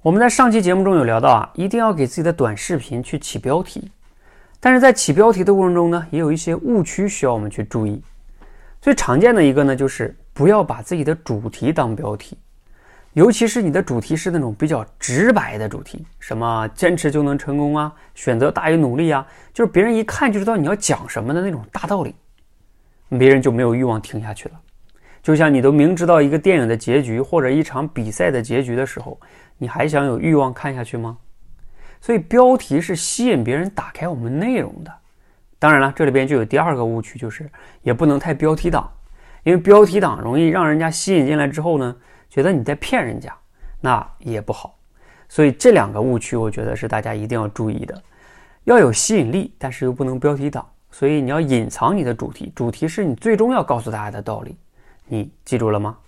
我们在上期节目中有聊到啊，一定要给自己的短视频去起标题，但是在起标题的过程中呢，也有一些误区需要我们去注意。最常见的一个呢，就是不要把自己的主题当标题，尤其是你的主题是那种比较直白的主题，什么坚持就能成功啊，选择大于努力啊，就是别人一看就知道你要讲什么的那种大道理，别人就没有欲望听下去了。就像你都明知道一个电影的结局或者一场比赛的结局的时候，你还想有欲望看下去吗？所以标题是吸引别人打开我们内容的。当然了，这里边就有第二个误区，就是也不能太标题党，因为标题党容易让人家吸引进来之后呢，觉得你在骗人家，那也不好。所以这两个误区，我觉得是大家一定要注意的，要有吸引力，但是又不能标题党。所以你要隐藏你的主题，主题是你最终要告诉大家的道理。你记住了吗？